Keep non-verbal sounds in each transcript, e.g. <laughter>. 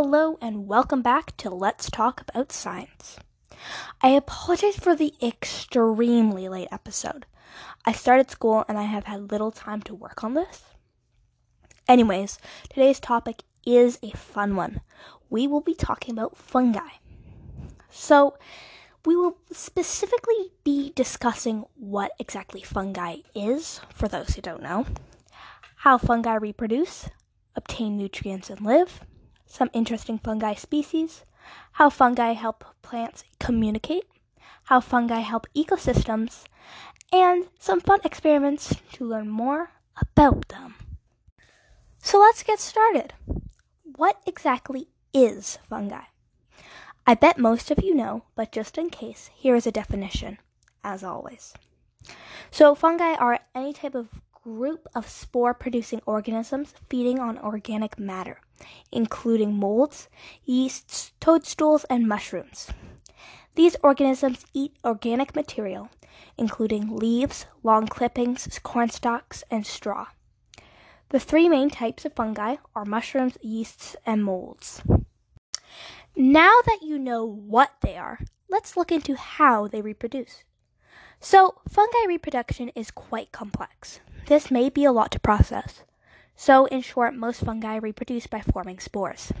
Hello and welcome back to Let's Talk About Science. I apologize for the extremely late episode. I started school and I have had little time to work on this. Anyways, today's topic is a fun one. We will be talking about fungi. So, we will specifically be discussing what exactly fungi is, for those who don't know, how fungi reproduce, obtain nutrients, and live, some interesting fungi species, how fungi help plants communicate, how fungi help ecosystems, and some fun experiments to learn more about them. So let's get started. What exactly is fungi? I bet most of you know, but just in case, here is a definition, as always. So, fungi are any type of group of spore producing organisms feeding on organic matter, including molds, yeasts, toadstools, and mushrooms. These organisms eat organic material, including leaves, long clippings, corn stalks, and straw. The three main types of fungi are mushrooms, yeasts, and molds. Now that you know what they are, let's look into how they reproduce. So, fungi reproduction is quite complex. This may be a lot to process. So, in short, most fungi reproduce by forming spores.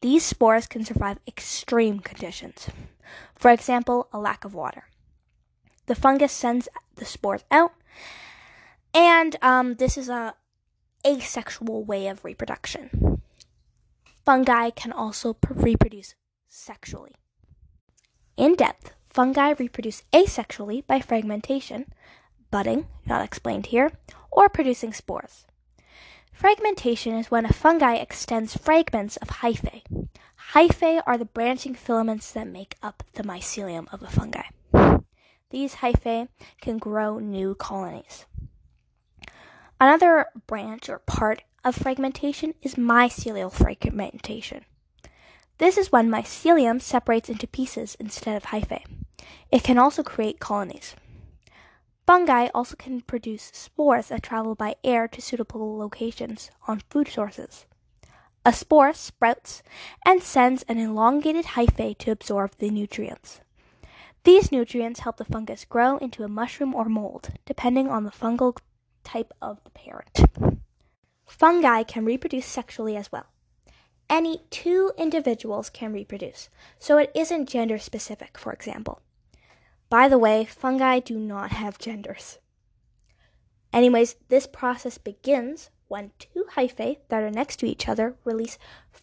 These spores can survive extreme conditions. For example, a lack of water. The fungus sends the spores out, and um, this is a asexual way of reproduction. Fungi can also reproduce sexually. In depth, fungi reproduce asexually by fragmentation, budding, not explained here, or producing spores. Fragmentation is when a fungi extends fragments of hyphae. Hyphae are the branching filaments that make up the mycelium of a fungi. These hyphae can grow new colonies. Another branch or part of fragmentation is mycelial fragmentation. This is when mycelium separates into pieces instead of hyphae. It can also create colonies. Fungi also can produce spores that travel by air to suitable locations on food sources. A spore sprouts and sends an elongated hyphae to absorb the nutrients. These nutrients help the fungus grow into a mushroom or mold, depending on the fungal type of the parent. Fungi can reproduce sexually as well. Any two individuals can reproduce, so it isn't gender specific, for example. By the way, fungi do not have genders. Anyways, this process begins when two hyphae that are next to each other release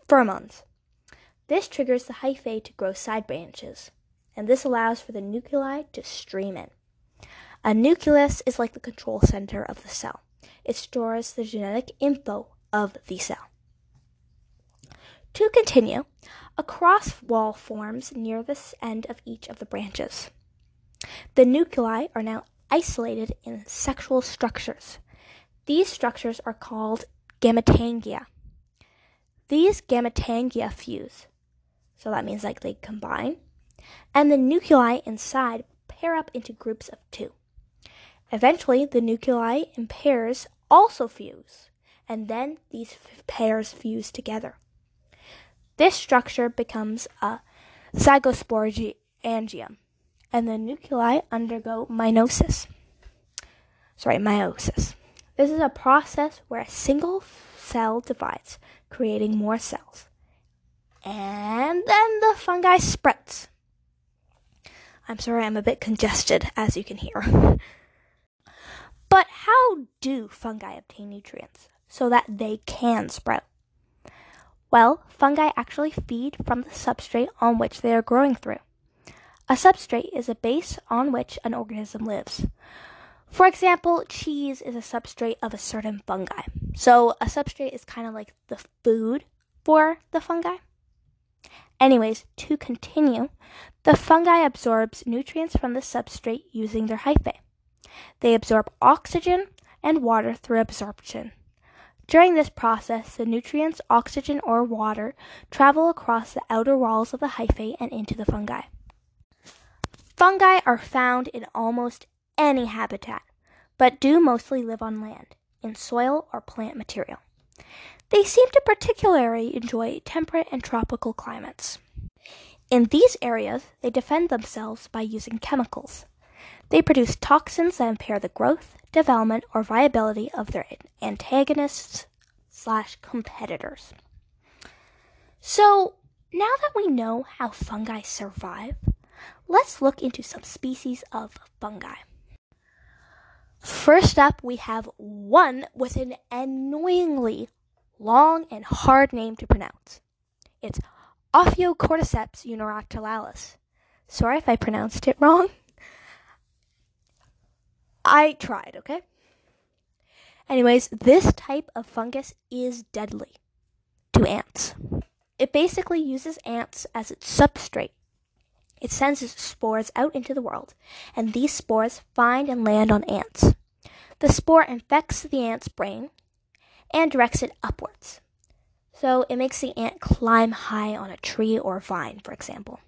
pheromones. This triggers the hyphae to grow side branches, and this allows for the nuclei to stream in. A nucleus is like the control center of the cell. It stores the genetic info of the cell. To continue, a cross wall forms near the end of each of the branches. The nuclei are now isolated in sexual structures. These structures are called gametangia. These gametangia fuse, so that means like they combine, and the nuclei inside pair up into groups of two. Eventually, the nuclei in pairs also fuse, and then these f- pairs fuse together. This structure becomes a zygosporangium, and the nuclei undergo meiosis. Sorry, meiosis. This is a process where a single cell divides, creating more cells. And then the fungi sprouts. I'm sorry, I'm a bit congested, as you can hear. <laughs> But how do fungi obtain nutrients so that they can sprout? Well, fungi actually feed from the substrate on which they are growing through. A substrate is a base on which an organism lives. For example, cheese is a substrate of a certain fungi. So a substrate is kind of like the food for the fungi. Anyways, to continue, the fungi absorbs nutrients from the substrate using their hyphae. They absorb oxygen and water through absorption. During this process, the nutrients, oxygen, or water travel across the outer walls of the hyphae and into the fungi. Fungi are found in almost any habitat, but do mostly live on land, in soil or plant material. They seem to particularly enjoy temperate and tropical climates. In these areas, they defend themselves by using chemicals. They produce toxins that impair the growth, development, or viability of their antagonists slash competitors. So, now that we know how fungi survive, let's look into some species of fungi. First up, we have one with an annoyingly long and hard name to pronounce. It's Ophiocordyceps unilateralis. Sorry if I pronounced it wrong. I tried, okay? Anyways, this type of fungus is deadly to ants. It basically uses ants as its substrate. It sends its spores out into the world, and these spores find and land on ants. The spore infects the ant's brain and directs it upwards. So it makes the ant climb high on a tree or vine, for example.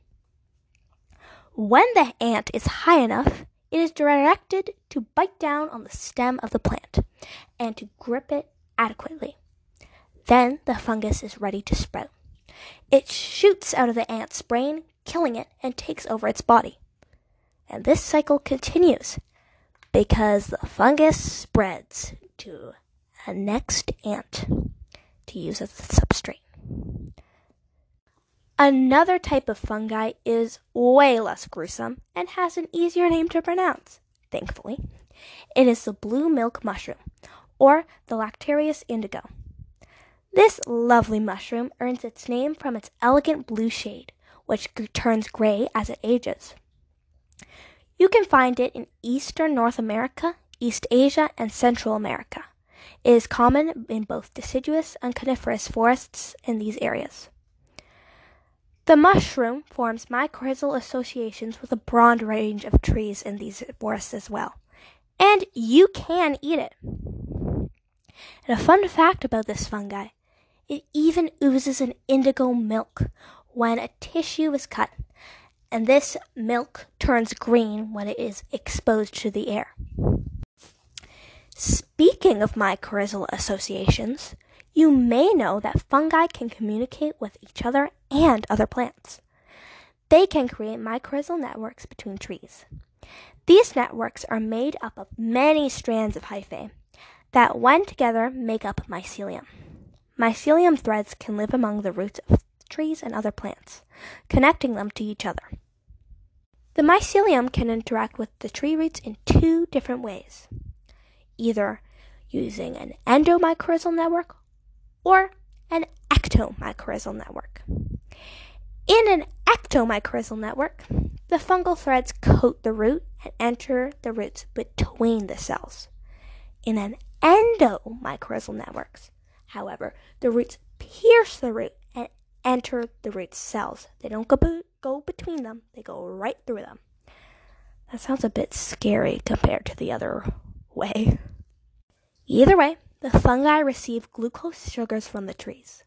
When the ant is high enough, it is directed to bite down on the stem of the plant and to grip it adequately. Then the fungus is ready to sprout. It shoots out of the ant's brain, killing it, and takes over its body. And this cycle continues because the fungus spreads to a next ant to use as a substrate. Another type of fungi is way less gruesome and has an easier name to pronounce, thankfully. It is the blue milk mushroom, or the Lactarius indigo. This lovely mushroom earns its name from its elegant blue shade, which turns gray as it ages. You can find it in eastern North America, East Asia, and Central America. It is common in both deciduous and coniferous forests in these areas. The mushroom forms mycorrhizal associations with a broad range of trees in these forests as well. And you can eat it. And a fun fact about this fungi it even oozes an indigo milk when a tissue is cut, and this milk turns green when it is exposed to the air. Speaking of mycorrhizal associations, you may know that fungi can communicate with each other and other plants. They can create mycorrhizal networks between trees. These networks are made up of many strands of hyphae that, when together, make up mycelium. Mycelium threads can live among the roots of trees and other plants, connecting them to each other. The mycelium can interact with the tree roots in two different ways either using an endomycorrhizal network or an ectomycorrhizal network. In an ectomycorrhizal network, the fungal threads coat the root and enter the roots between the cells. In an endomycorrhizal network, however, the roots pierce the root and enter the root cells. They don't go, go between them, they go right through them. That sounds a bit scary compared to the other way. Either way, the fungi receive glucose sugars from the trees.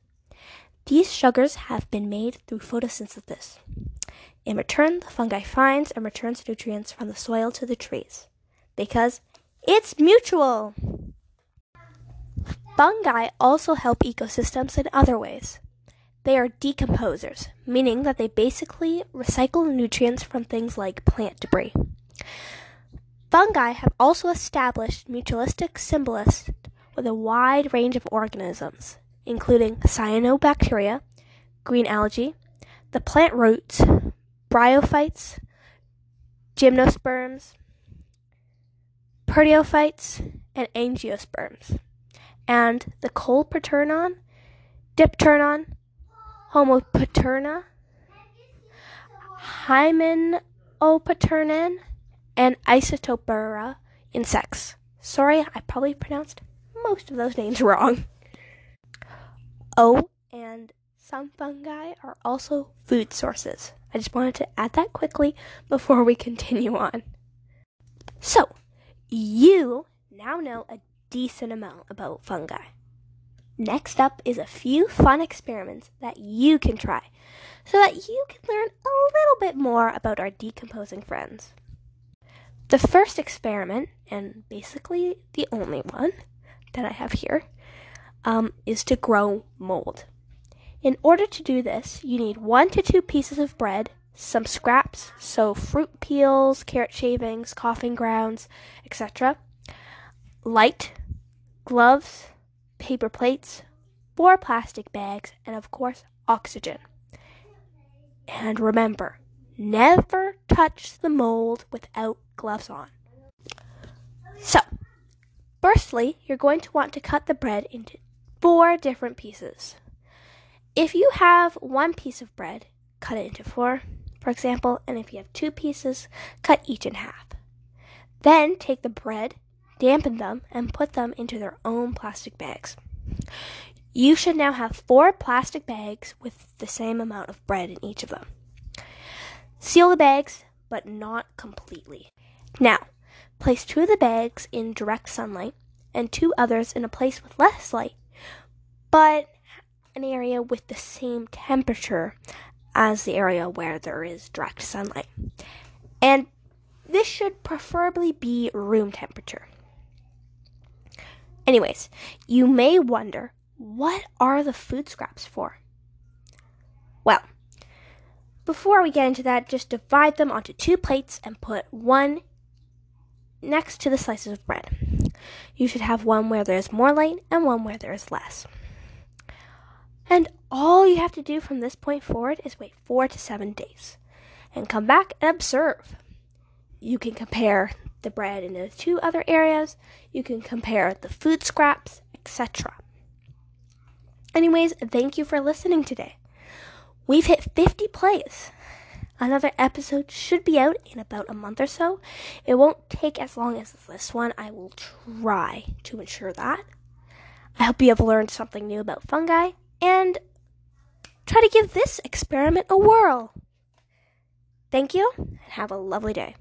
These sugars have been made through photosynthesis. In return, the fungi finds and returns nutrients from the soil to the trees because it's mutual. Fungi also help ecosystems in other ways. They are decomposers, meaning that they basically recycle nutrients from things like plant debris. Fungi have also established mutualistic symbiosis with a wide range of organisms, including cyanobacteria, green algae, the plant roots, bryophytes, gymnosperms, proteophytes, and angiosperms, and the colpaternon, dipternon, homopaterna, hymenopaternum, and Isotopura insects. Sorry, I probably pronounced most of those names wrong. Oh, and some fungi are also food sources. I just wanted to add that quickly before we continue on. So, you now know a decent amount about fungi. Next up is a few fun experiments that you can try so that you can learn a little bit more about our decomposing friends. The first experiment, and basically the only one that I have here, um, is to grow mold. In order to do this, you need one to two pieces of bread, some scraps, so fruit peels, carrot shavings, coffee grounds, etc., light, gloves, paper plates, four plastic bags, and of course, oxygen. And remember, never touch the mold without gloves on. So, firstly, you're going to want to cut the bread into four different pieces. If you have one piece of bread, cut it into four, for example, and if you have two pieces, cut each in half. Then take the bread, dampen them, and put them into their own plastic bags. You should now have four plastic bags with the same amount of bread in each of them. Seal the bags, but not completely. Now, place two of the bags in direct sunlight and two others in a place with less light, but an area with the same temperature as the area where there is direct sunlight. And this should preferably be room temperature. Anyways, you may wonder what are the food scraps for? Well, before we get into that, just divide them onto two plates and put one next to the slices of bread. You should have one where there's more light and one where there is less. And all you have to do from this point forward is wait four to seven days and come back and observe. You can compare the bread in the two other areas, you can compare the food scraps, etc. Anyways, thank you for listening today. We've hit 50 plays. Another episode should be out in about a month or so. It won't take as long as this one. I will try to ensure that. I hope you have learned something new about fungi and try to give this experiment a whirl. Thank you and have a lovely day.